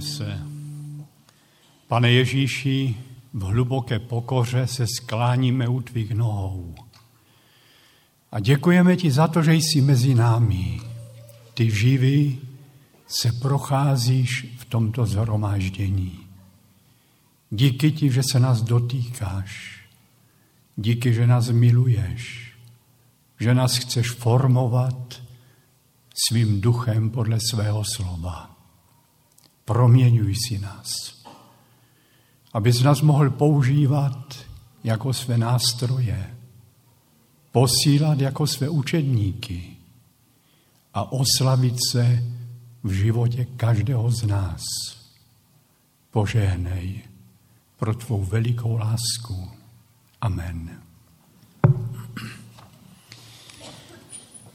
Se. Pane Ježíši, v hluboké pokoře se skláníme u tvých nohou. A děkujeme ti za to, že jsi mezi námi. Ty živý se procházíš v tomto zhromáždění. Díky ti, že se nás dotýkáš. Díky, že nás miluješ. Že nás chceš formovat svým duchem podle svého slova. Proměňuj si nás, abys nás mohl používat jako své nástroje, posílat jako své učedníky a oslavit se v životě každého z nás. Požehnej pro tvou velikou lásku. Amen.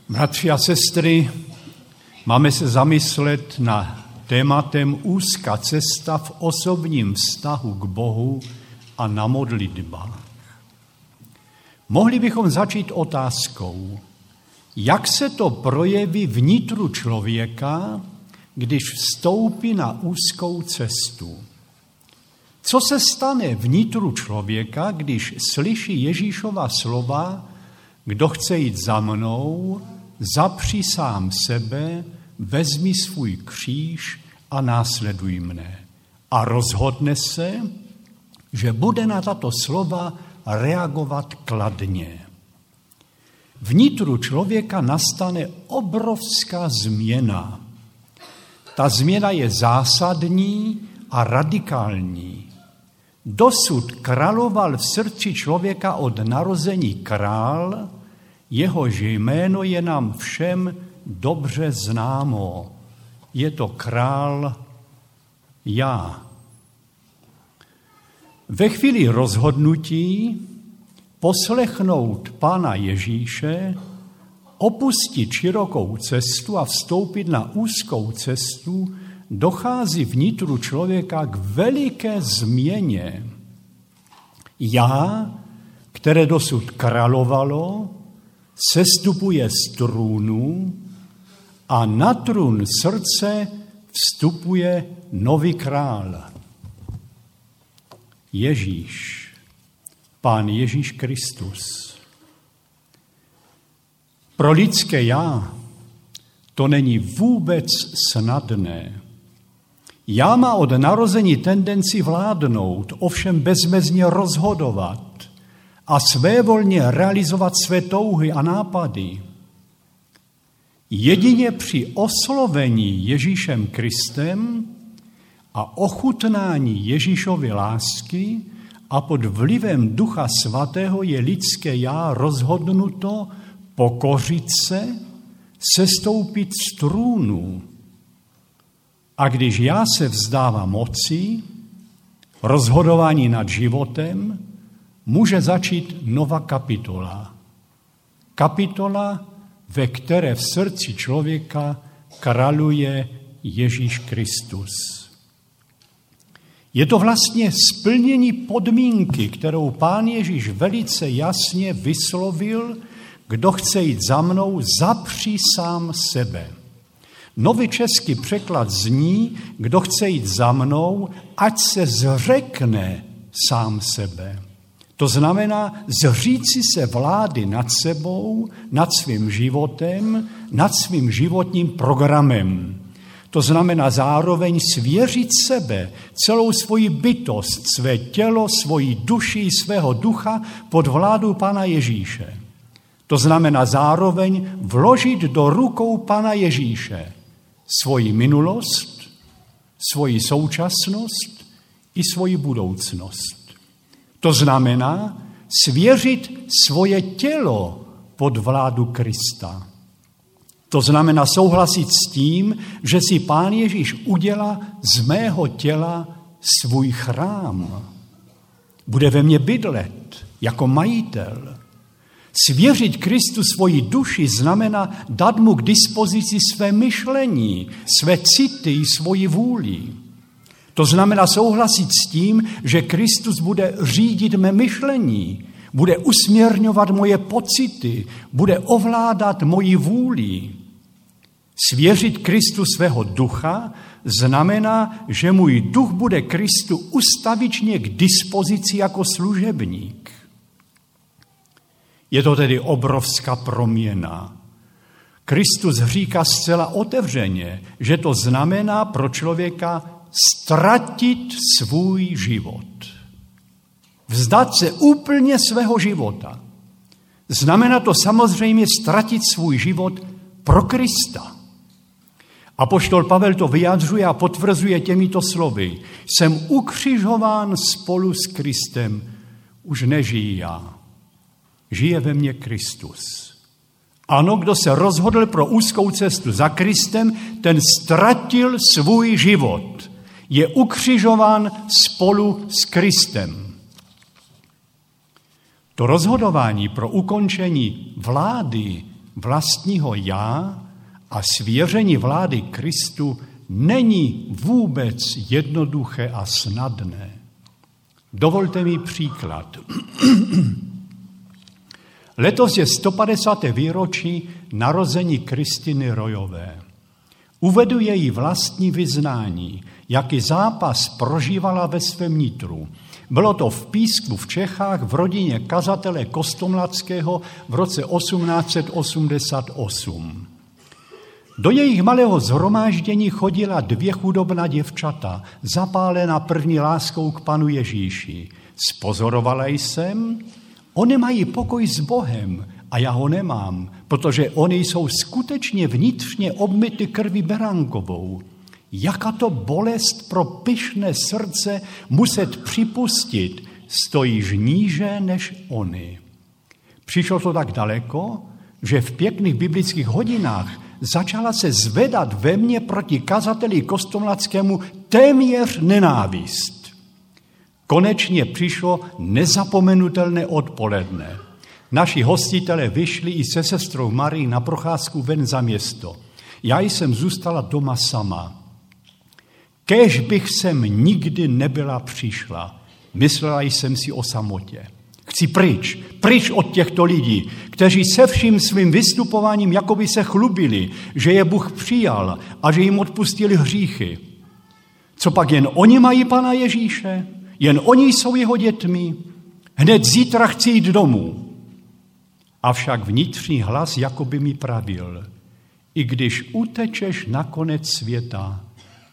Bratři a sestry, máme se zamyslet na tématem úzká cesta v osobním vztahu k Bohu a na modlitbách. Mohli bychom začít otázkou, jak se to projeví vnitru člověka, když vstoupí na úzkou cestu. Co se stane vnitru člověka, když slyší Ježíšova slova, kdo chce jít za mnou, zapři sám sebe, vezmi svůj kříž a následuj mne. A rozhodne se, že bude na tato slova reagovat kladně. Vnitru člověka nastane obrovská změna. Ta změna je zásadní a radikální. Dosud královal v srdci člověka od narození král, jehož jméno je nám všem dobře známo. Je to král já. Ve chvíli rozhodnutí poslechnout Pána Ježíše, opustit širokou cestu a vstoupit na úzkou cestu, dochází vnitru člověka k veliké změně. Já, které dosud královalo, sestupuje z trůnu a na trůn srdce vstupuje nový král. Ježíš, Pán Ježíš Kristus. Pro lidské já to není vůbec snadné. Já má od narození tendenci vládnout, ovšem bezmezně rozhodovat a svévolně realizovat své touhy a nápady. Jedině při oslovení Ježíšem Kristem a ochutnání Ježíšovy lásky a pod vlivem Ducha Svatého je lidské já rozhodnuto pokořit se, sestoupit z trůnu. A když já se vzdávám moci, rozhodování nad životem, může začít nová kapitola. Kapitola ve které v srdci člověka kraluje Ježíš Kristus. Je to vlastně splnění podmínky, kterou pán Ježíš velice jasně vyslovil, kdo chce jít za mnou, zapří sám sebe. Nový český překlad zní, kdo chce jít za mnou, ať se zřekne sám sebe. To znamená zříci se vlády nad sebou, nad svým životem, nad svým životním programem. To znamená zároveň svěřit sebe, celou svoji bytost, své tělo, svoji duši, svého ducha pod vládu Pana Ježíše. To znamená zároveň vložit do rukou Pana Ježíše svoji minulost, svoji současnost i svoji budoucnost. To znamená svěřit svoje tělo pod vládu Krista. To znamená souhlasit s tím, že si Pán Ježíš udělá z mého těla svůj chrám. Bude ve mně bydlet jako majitel. Svěřit Kristu svoji duši znamená dát mu k dispozici své myšlení, své city, svoji vůli. To znamená souhlasit s tím, že Kristus bude řídit mé myšlení, bude usměrňovat moje pocity, bude ovládat moji vůli. Svěřit Kristu svého ducha znamená, že můj duch bude Kristu ustavičně k dispozici jako služebník. Je to tedy obrovská proměna. Kristus říká zcela otevřeně, že to znamená pro člověka ztratit svůj život. Vzdát se úplně svého života. Znamená to samozřejmě ztratit svůj život pro Krista. A poštol Pavel to vyjadřuje a potvrzuje těmito slovy. Jsem ukřižován spolu s Kristem, už nežijí já. Žije ve mně Kristus. Ano, kdo se rozhodl pro úzkou cestu za Kristem, ten ztratil svůj život. Je ukřižován spolu s Kristem. To rozhodování pro ukončení vlády vlastního já a svěření vlády Kristu není vůbec jednoduché a snadné. Dovolte mi příklad. Letos je 150. výročí narození Kristiny Rojové. Uvedu její vlastní vyznání, jaký zápas prožívala ve svém nitru. Bylo to v Písku v Čechách v rodině kazatele Kostomladského v roce 1888. Do jejich malého zhromáždění chodila dvě chudobná děvčata, zapálena první láskou k panu Ježíši. Spozorovala jsem, oni mají pokoj s Bohem a já ho nemám, protože oni jsou skutečně vnitřně obmity krví beránkovou. Jaká to bolest pro pyšné srdce muset připustit, stojíš níže než oni. Přišlo to tak daleko, že v pěkných biblických hodinách začala se zvedat ve mně proti kazateli Kostomlackému téměř nenávist. Konečně přišlo nezapomenutelné odpoledne. Naši hostitelé vyšli i se sestrou Marii na procházku ven za město. Já jsem zůstala doma sama. Kež bych sem nikdy nebyla přišla, myslela jsem si o samotě. Chci pryč, pryč od těchto lidí, kteří se vším svým vystupováním jakoby se chlubili, že je Bůh přijal a že jim odpustili hříchy. Co pak jen oni mají Pana Ježíše? Jen oni jsou jeho dětmi? Hned zítra chci jít domů. Avšak vnitřní hlas jakoby mi pravil, i když utečeš na konec světa,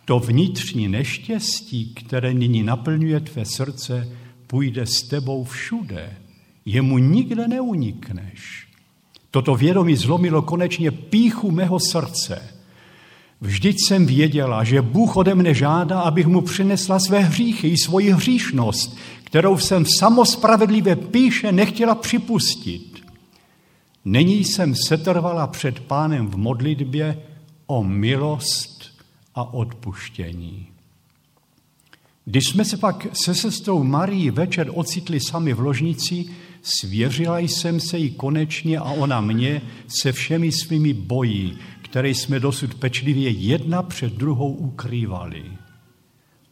to vnitřní neštěstí, které nyní naplňuje tvé srdce, půjde s tebou všude. Jemu nikde neunikneš. Toto vědomí zlomilo konečně píchu mého srdce. Vždyť jsem věděla, že Bůh ode mne žádá, abych mu přinesla své hříchy i svoji hříšnost, kterou jsem v samospravedlivé píše nechtěla připustit. Nyní jsem setrvala před pánem v modlitbě o milost a odpuštění. Když jsme se pak se sestrou Marii večer ocitli sami v ložnici, svěřila jsem se jí konečně a ona mě se všemi svými boji, které jsme dosud pečlivě jedna před druhou ukrývali.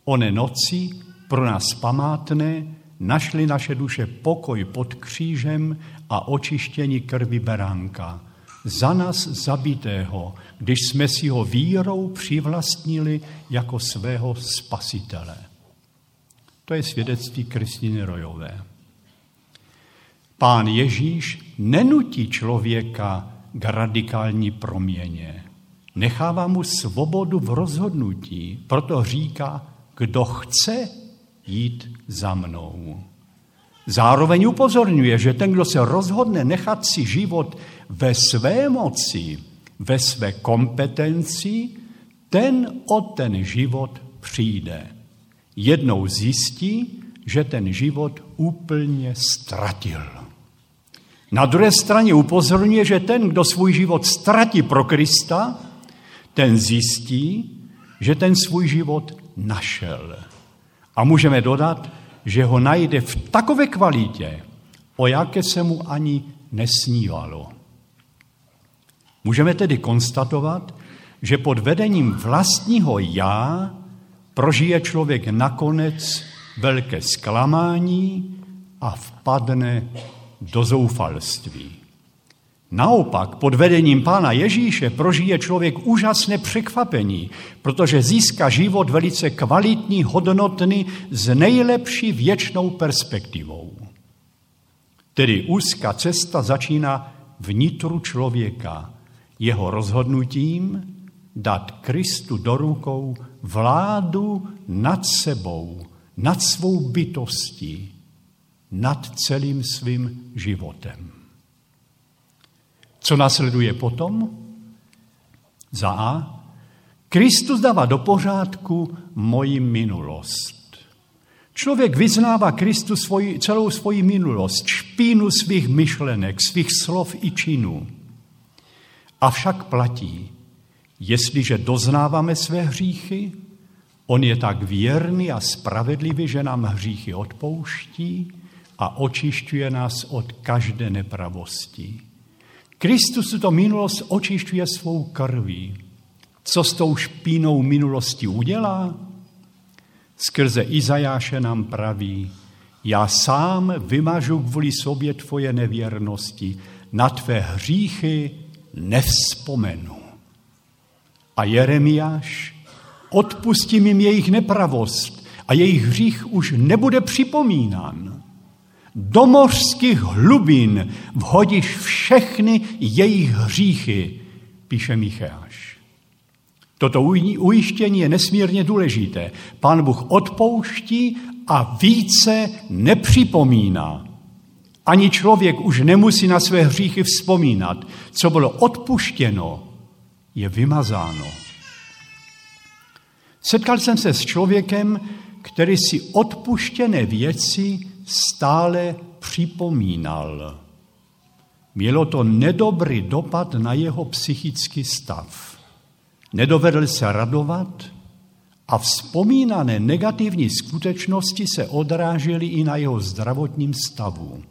One noci, pro nás památné, našly naše duše pokoj pod křížem a očištění krvi beránka. Za nás zabitého, když jsme si ho vírou přivlastnili jako svého spasitele. To je svědectví Kristiny Rojové. Pán Ježíš nenutí člověka k radikální proměně. Nechává mu svobodu v rozhodnutí, proto říká, kdo chce jít za mnou. Zároveň upozorňuje, že ten, kdo se rozhodne nechat si život ve své moci, ve své kompetenci, ten o ten život přijde jednou zjistí, že ten život úplně ztratil. Na druhé straně upozorňuje, že ten, kdo svůj život ztratí pro Krista, ten zjistí, že ten svůj život našel. A můžeme dodat, že ho najde v takové kvalitě, o jaké se mu ani nesnívalo. Můžeme tedy konstatovat, že pod vedením vlastního já prožije člověk nakonec velké zklamání a vpadne do zoufalství. Naopak, pod vedením Pána Ježíše prožije člověk úžasné překvapení, protože získá život velice kvalitní, hodnotný, s nejlepší věčnou perspektivou. Tedy úzká cesta začíná vnitru člověka, jeho rozhodnutím dát Kristu do rukou vládu nad sebou, nad svou bytostí, nad celým svým životem. Co následuje potom? Za A. Kristus dává do pořádku moji minulost. Člověk vyznává Kristu svoji, celou svoji minulost, špínu svých myšlenek, svých slov i činů. Avšak platí, jestliže doznáváme své hříchy, on je tak věrný a spravedlivý, že nám hříchy odpouští a očišťuje nás od každé nepravosti. Kristus tuto minulost očišťuje svou krví. Co s tou špínou minulosti udělá? Skrze Izajáše nám praví, já sám vymažu kvůli sobě tvoje nevěrnosti, na tvé hříchy nevzpomenu. A Jeremiáš, odpustím jim jejich nepravost a jejich hřích už nebude připomínán do mořských hlubin vhodíš všechny jejich hříchy, píše Micháš. Toto ujištění je nesmírně důležité. Pán Bůh odpouští a více nepřipomíná. Ani člověk už nemusí na své hříchy vzpomínat. Co bylo odpuštěno, je vymazáno. Setkal jsem se s člověkem, který si odpuštěné věci stále připomínal. Mělo to nedobrý dopad na jeho psychický stav. Nedovedl se radovat a vzpomínané negativní skutečnosti se odrážely i na jeho zdravotním stavu.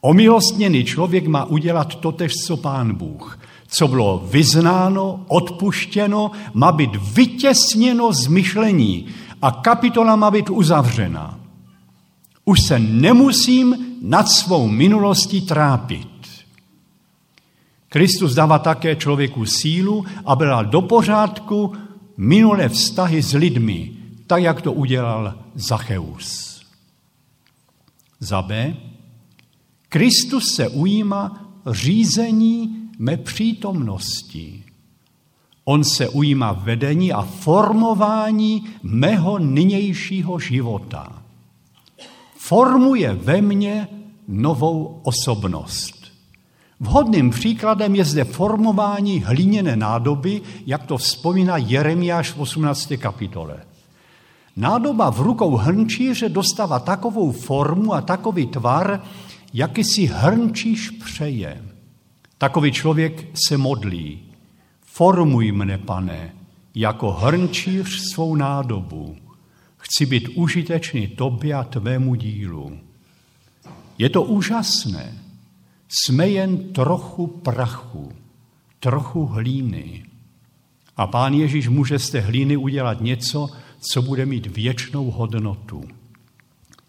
Omilostněný člověk má udělat totež, co pán Bůh. Co bylo vyznáno, odpuštěno, má být vytěsněno z myšlení a kapitola má být uzavřena. Už se nemusím nad svou minulostí trápit. Kristus dává také člověku sílu, aby dal do pořádku minulé vztahy s lidmi, tak jak to udělal Zacheus. Za B. Kristus se ujíma řízení mé přítomnosti. On se ujíma vedení a formování mého nynějšího života formuje ve mně novou osobnost. Vhodným příkladem je zde formování hliněné nádoby, jak to vzpomíná Jeremiáš v 18. kapitole. Nádoba v rukou hrnčíře dostává takovou formu a takový tvar, jaký si hrnčíř přeje. Takový člověk se modlí. Formuj mne, pane, jako hrnčíř svou nádobu. Chci být užitečný tobě a tvému dílu. Je to úžasné. Jsme jen trochu prachu, trochu hlíny. A pán Ježíš může z té hlíny udělat něco, co bude mít věčnou hodnotu.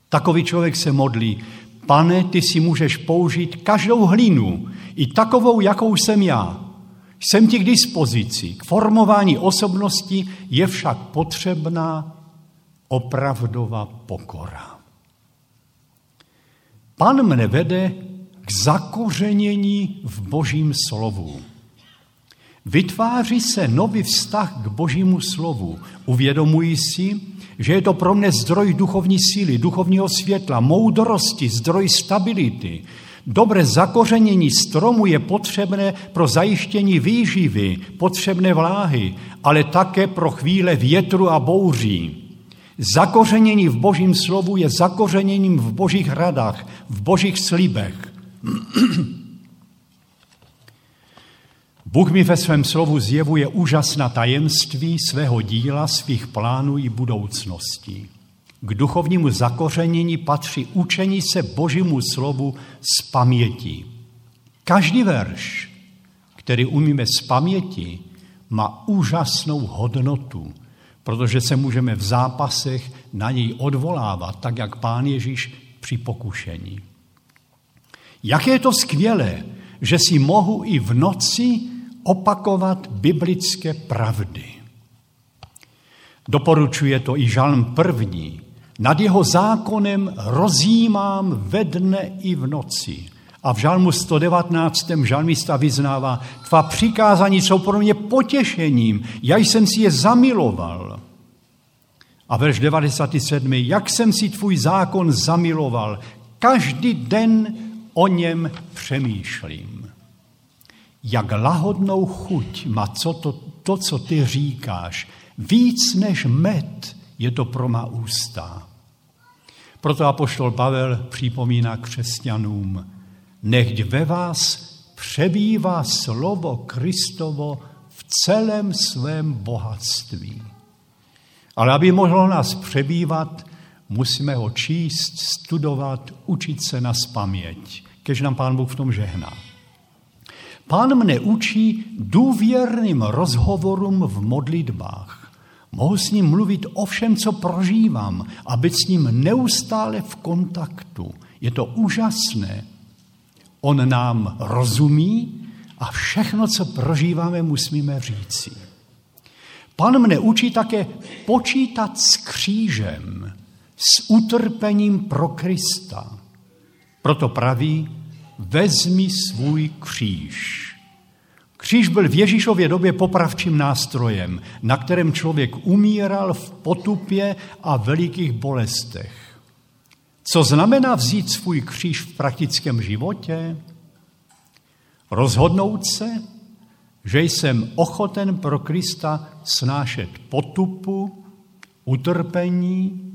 Takový člověk se modlí, pane, ty si můžeš použít každou hlínu, i takovou, jakou jsem já. Jsem ti k dispozici. K formování osobnosti je však potřebná opravdová pokora. Pan mne vede k zakořenění v božím slovu. Vytváří se nový vztah k božímu slovu. Uvědomuji si, že je to pro mne zdroj duchovní síly, duchovního světla, moudrosti, zdroj stability. Dobré zakořenění stromu je potřebné pro zajištění výživy, potřebné vláhy, ale také pro chvíle větru a bouří. Zakořenění v božím slovu je zakořeněním v božích radách, v božích slibech. Bůh mi ve svém slovu zjevuje úžasná tajemství svého díla, svých plánů i budoucnosti. K duchovnímu zakořenění patří učení se Božímu slovu z paměti. Každý verš, který umíme z paměti, má úžasnou hodnotu, protože se můžeme v zápasech na něj odvolávat, tak jak pán Ježíš při pokušení. Jak je to skvělé, že si mohu i v noci opakovat biblické pravdy. Doporučuje to i žalm první. Nad jeho zákonem rozjímám ve dne i v noci. A v žalmu 119. žalmista vyznává, tvá přikázání jsou pro mě potěšením, já jsem si je zamiloval. A verš 97. Jak jsem si tvůj zákon zamiloval, každý den o něm přemýšlím. Jak lahodnou chuť má co to, to, co ty říkáš. Víc než med je to pro má ústa. Proto apoštol Pavel připomíná křesťanům, nechť ve vás přebývá slovo Kristovo v celém svém bohatství. Ale aby mohlo nás přebývat, musíme ho číst, studovat, učit se na spaměť, kež nám Pán Bůh v tom žehná. Pán mne učí důvěrným rozhovorům v modlitbách. Mohu s ním mluvit o všem, co prožívám a být s ním neustále v kontaktu. Je to úžasné. On nám rozumí a všechno, co prožíváme, musíme říci. Pan mne učí také počítat s křížem, s utrpením pro Krista. Proto praví, vezmi svůj kříž. Kříž byl v Ježíšově době popravčím nástrojem, na kterém člověk umíral v potupě a velikých bolestech. Co znamená vzít svůj kříž v praktickém životě? Rozhodnout se, že jsem ochoten pro Krista snášet potupu, utrpení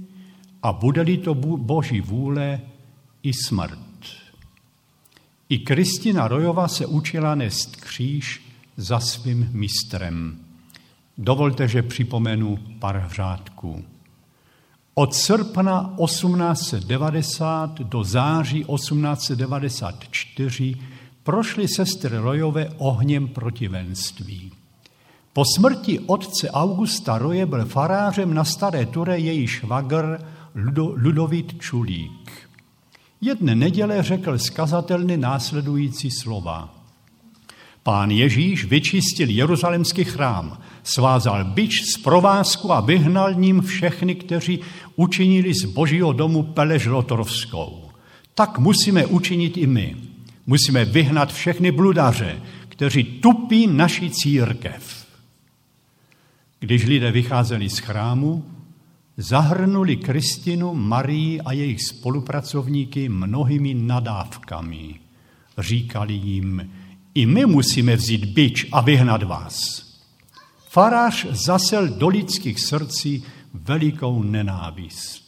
a bude-li to Boží vůle i smrt. I Kristina Rojová se učila nést kříž za svým mistrem. Dovolte, že připomenu pár řádků. Od srpna 1890 do září 1894 prošly sestry Rojové ohněm protivenství. Po smrti otce Augusta Roje byl farářem na Staré Ture její švagr Ludovít Čulík. Jedné neděle řekl skazatelny následující slova. Pán Ježíš vyčistil jeruzalemský chrám, svázal bič z provázku a vyhnal ním všechny, kteří učinili z božího domu pelež lotorovskou. Tak musíme učinit i my. Musíme vyhnat všechny bludaře, kteří tupí naši církev. Když lidé vycházeli z chrámu, zahrnuli Kristinu, Marii a jejich spolupracovníky mnohými nadávkami. Říkali jim, i my musíme vzít byč a vyhnat vás. Farář zasel do lidských srdcí velikou nenávist.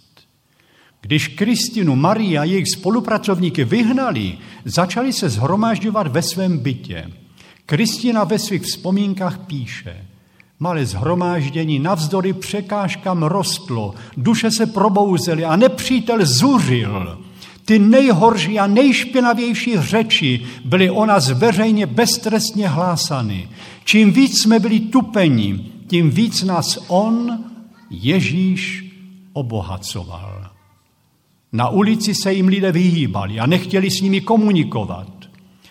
Když Kristinu, Marii a jejich spolupracovníky vyhnali, začali se zhromažďovat ve svém bytě. Kristina ve svých vzpomínkách píše, malé zhromáždění navzdory překážkám rostlo, duše se probouzely a nepřítel zuřil. Ty nejhorší a nejšpinavější řeči byly o nás veřejně beztrestně hlásany. Čím víc jsme byli tupeni, tím víc nás on, Ježíš, obohacoval. Na ulici se jim lidé vyhýbali a nechtěli s nimi komunikovat.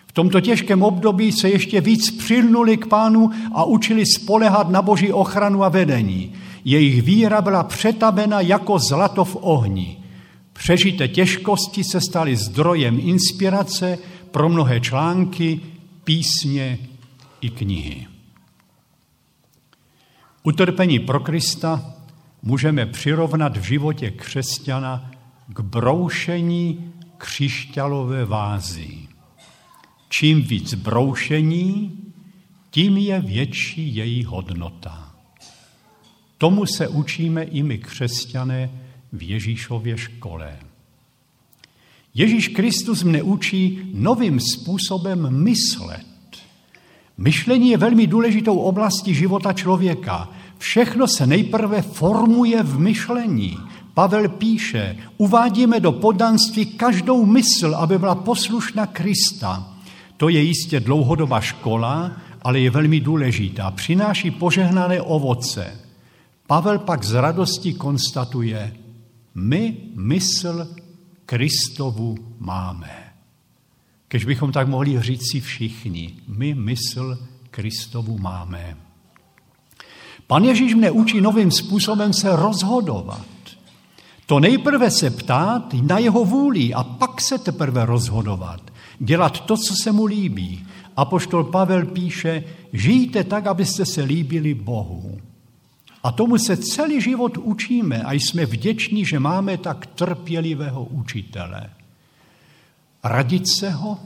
V tomto těžkém období se ještě víc přilnuli k pánu a učili spolehat na boží ochranu a vedení. Jejich víra byla přetabena jako zlato v ohni. Přežité těžkosti se staly zdrojem inspirace pro mnohé články, písně i knihy. Utrpení pro Krista můžeme přirovnat v životě křesťana k broušení křišťalové vázy. Čím víc broušení, tím je větší její hodnota. Tomu se učíme i my křesťané v Ježíšově škole. Ježíš Kristus mne učí novým způsobem myslet. Myšlení je velmi důležitou oblastí života člověka. Všechno se nejprve formuje v myšlení. Pavel píše, uvádíme do podanství každou mysl, aby byla poslušná Krista. To je jistě dlouhodobá škola, ale je velmi důležitá. Přináší požehnané ovoce. Pavel pak z radosti konstatuje, my mysl Kristovu máme. Kež bychom tak mohli říct si všichni, my mysl Kristovu máme. Pan Ježíš mne učí novým způsobem se rozhodovat. To nejprve se ptát na jeho vůli a pak se teprve rozhodovat. Dělat to, co se mu líbí. Apoštol Pavel píše, žijte tak, abyste se líbili Bohu. A tomu se celý život učíme a jsme vděční, že máme tak trpělivého učitele. Radit se ho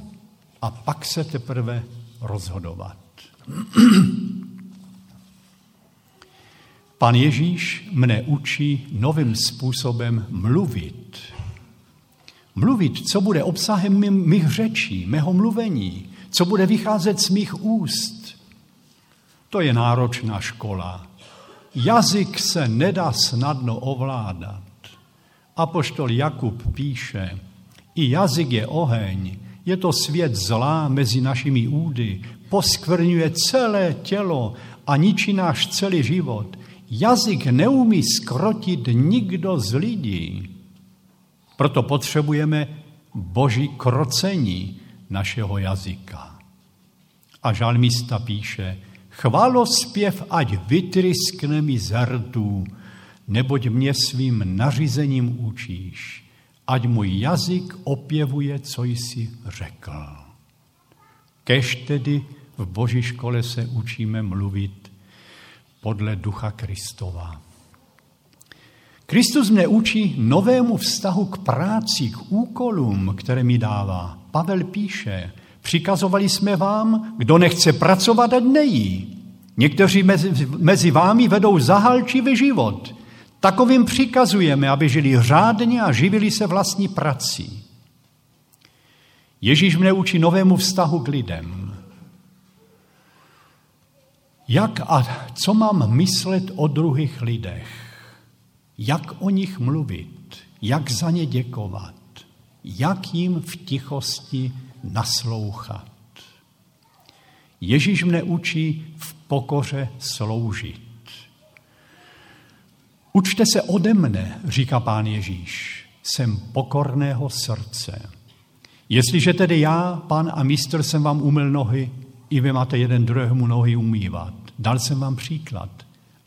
a pak se teprve rozhodovat. Pan Ježíš mne učí novým způsobem mluvit. Mluvit, co bude obsahem mých řečí, mého mluvení, co bude vycházet z mých úst. To je náročná škola. Jazyk se nedá snadno ovládat. Apoštol Jakub píše, i jazyk je oheň, je to svět zlá mezi našimi údy, poskvrňuje celé tělo a ničí náš celý život. Jazyk neumí skrotit nikdo z lidí. Proto potřebujeme boží krocení našeho jazyka. A žalmista píše, chvalospěv ať vytryskne mi zrtů, neboť mě svým nařízením učíš, ať můj jazyk opěvuje, co jsi řekl. Kež tedy v boží škole se učíme mluvit podle ducha Kristova. Kristus mne učí novému vztahu k práci, k úkolům, které mi dává. Pavel píše, přikazovali jsme vám, kdo nechce pracovat, ať nejí. Někteří mezi, mezi vámi vedou zahalčivý život. Takovým přikazujeme, aby žili řádně a živili se vlastní prací. Ježíš mne učí novému vztahu k lidem. Jak a co mám myslet o druhých lidech? jak o nich mluvit, jak za ně děkovat, jak jim v tichosti naslouchat. Ježíš mne učí v pokoře sloužit. Učte se ode mne, říká pán Ježíš, jsem pokorného srdce. Jestliže tedy já, pán a mistr, jsem vám umyl nohy, i vy máte jeden druhému nohy umývat. Dal jsem vám příklad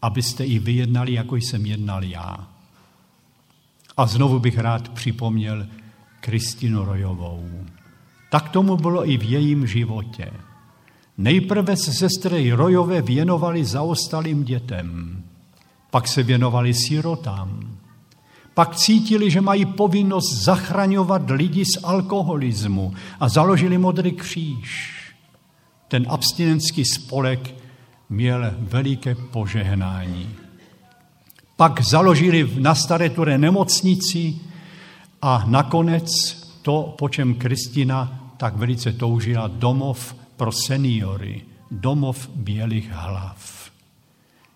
abyste i vyjednali, jako jsem jednal já. A znovu bych rád připomněl Kristinu Rojovou. Tak tomu bylo i v jejím životě. Nejprve se sestry Rojové věnovali zaostalým dětem, pak se věnovali sirotám, pak cítili, že mají povinnost zachraňovat lidi z alkoholismu a založili Modrý kříž. Ten abstinenský spolek měl veliké požehnání. Pak založili na Staré Ture nemocnici a nakonec to, po čem Kristina tak velice toužila, domov pro seniory, domov bělých hlav.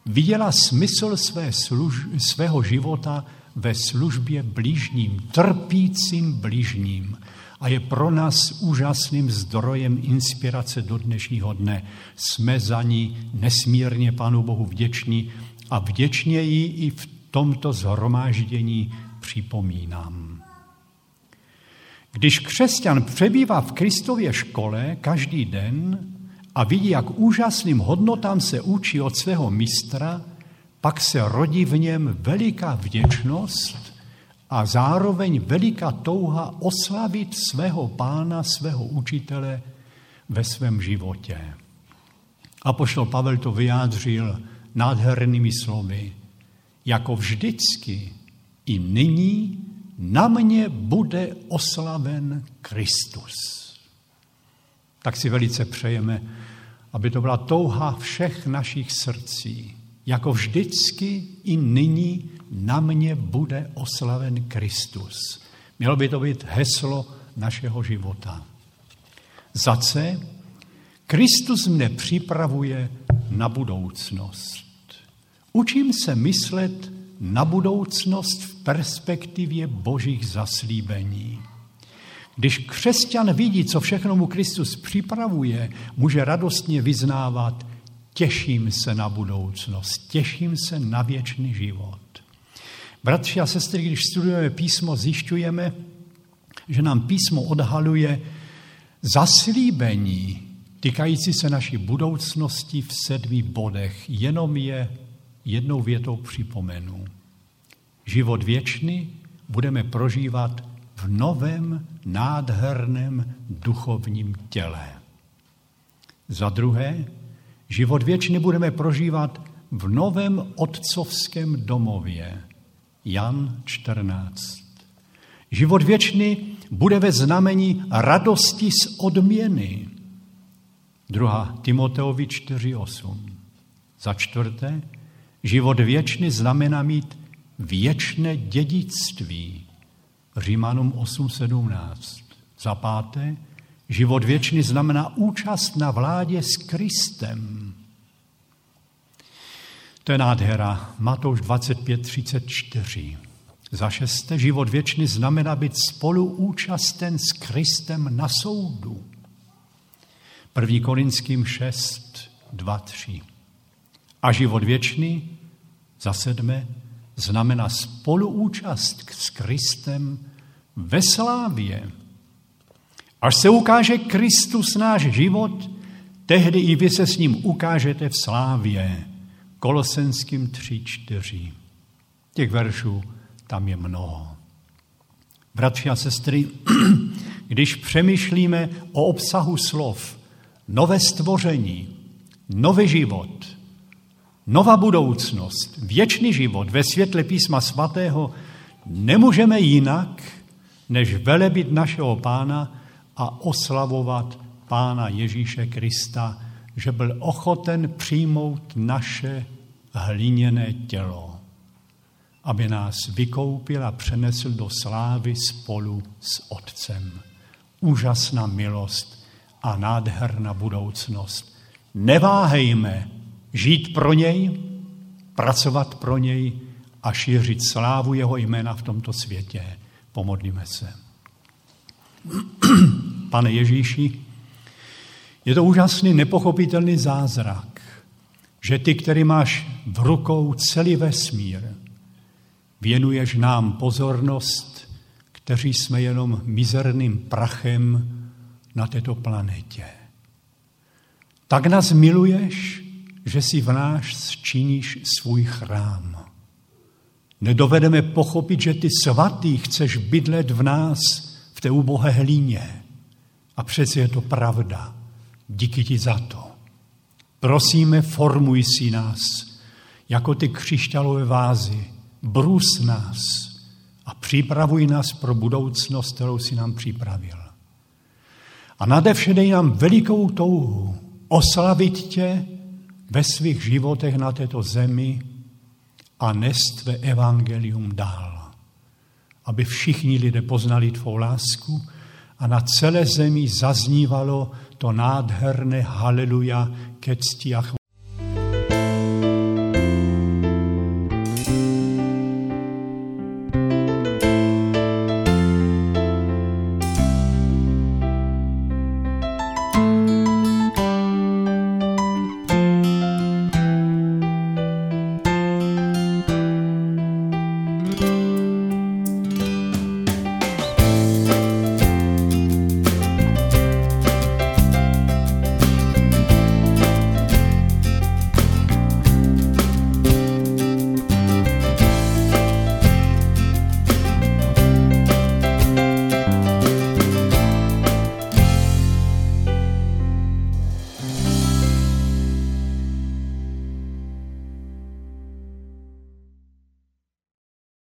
Viděla smysl své služ, svého života ve službě blížním, trpícím blížním a je pro nás úžasným zdrojem inspirace do dnešního dne. Jsme za ní nesmírně Pánu Bohu vděční a vděčně ji i v tomto zhromáždění připomínám. Když křesťan přebývá v Kristově škole každý den a vidí, jak úžasným hodnotám se učí od svého mistra, pak se rodí v něm veliká vděčnost a zároveň veliká touha oslavit svého pána, svého učitele ve svém životě. A poštol Pavel to vyjádřil nádhernými slovy. Jako vždycky i nyní na mě bude oslaven Kristus. Tak si velice přejeme, aby to byla touha všech našich srdcí. Jako vždycky i nyní na mě bude oslaven Kristus. Mělo by to být heslo našeho života. Za C. Kristus mne připravuje na budoucnost. Učím se myslet na budoucnost v perspektivě božích zaslíbení. Když křesťan vidí, co všechno mu Kristus připravuje, může radostně vyznávat, těším se na budoucnost, těším se na věčný život. Bratři a sestry, když studujeme písmo, zjišťujeme, že nám písmo odhaluje zaslíbení týkající se naší budoucnosti v sedmi bodech. Jenom je jednou větou připomenu. Život věčný budeme prožívat v novém nádherném duchovním těle. Za druhé, život věčný budeme prožívat v novém otcovském domově. Jan 14. Život věčný bude ve znamení radosti z odměny. 2. Timoteovi 4.8. Za čtvrté, život věčný znamená mít věčné dědictví. Římanům 8.17. Za páté, život věčný znamená účast na vládě s Kristem. To je nádhera. Matouš 25.34. Za šesté, život věčný znamená být spoluúčasten s Kristem na soudu. 1. Korinským 6, 2, 3. A život věčný, za sedmé, znamená spoluúčast s Kristem ve slávě. Až se ukáže Kristus náš život, tehdy i vy se s ním ukážete v slávě. Kolosenským 3, 4. Těch veršů tam je mnoho. Bratři a sestry, když přemýšlíme o obsahu slov, nové stvoření, nový život, nová budoucnost, věčný život ve světle písma svatého, nemůžeme jinak, než velebit našeho pána a oslavovat pána Ježíše Krista, že byl ochoten přijmout naše hliněné tělo aby nás vykoupil a přenesl do slávy spolu s Otcem. Úžasná milost a nádherná budoucnost. Neváhejme žít pro něj, pracovat pro něj a šířit slávu jeho jména v tomto světě. Pomodlíme se. Pane Ježíši, je to úžasný, nepochopitelný zázrak, že ty, který máš v rukou celý vesmír, věnuješ nám pozornost, kteří jsme jenom mizerným prachem na této planetě. Tak nás miluješ, že si v nás činíš svůj chrám. Nedovedeme pochopit, že ty svatý chceš bydlet v nás, v té ubohé hlíně. A přece je to pravda. Díky ti za to. Prosíme, formuj si nás jako ty křišťalové vázy, brus nás a připravuj nás pro budoucnost, kterou si nám připravil. A nade vše dej nám velikou touhu oslavit tě ve svých životech na této zemi a nest tvé evangelium dál. Aby všichni lidé poznali tvou lásku a na celé zemi zaznívalo to nádherné haleluja ke cti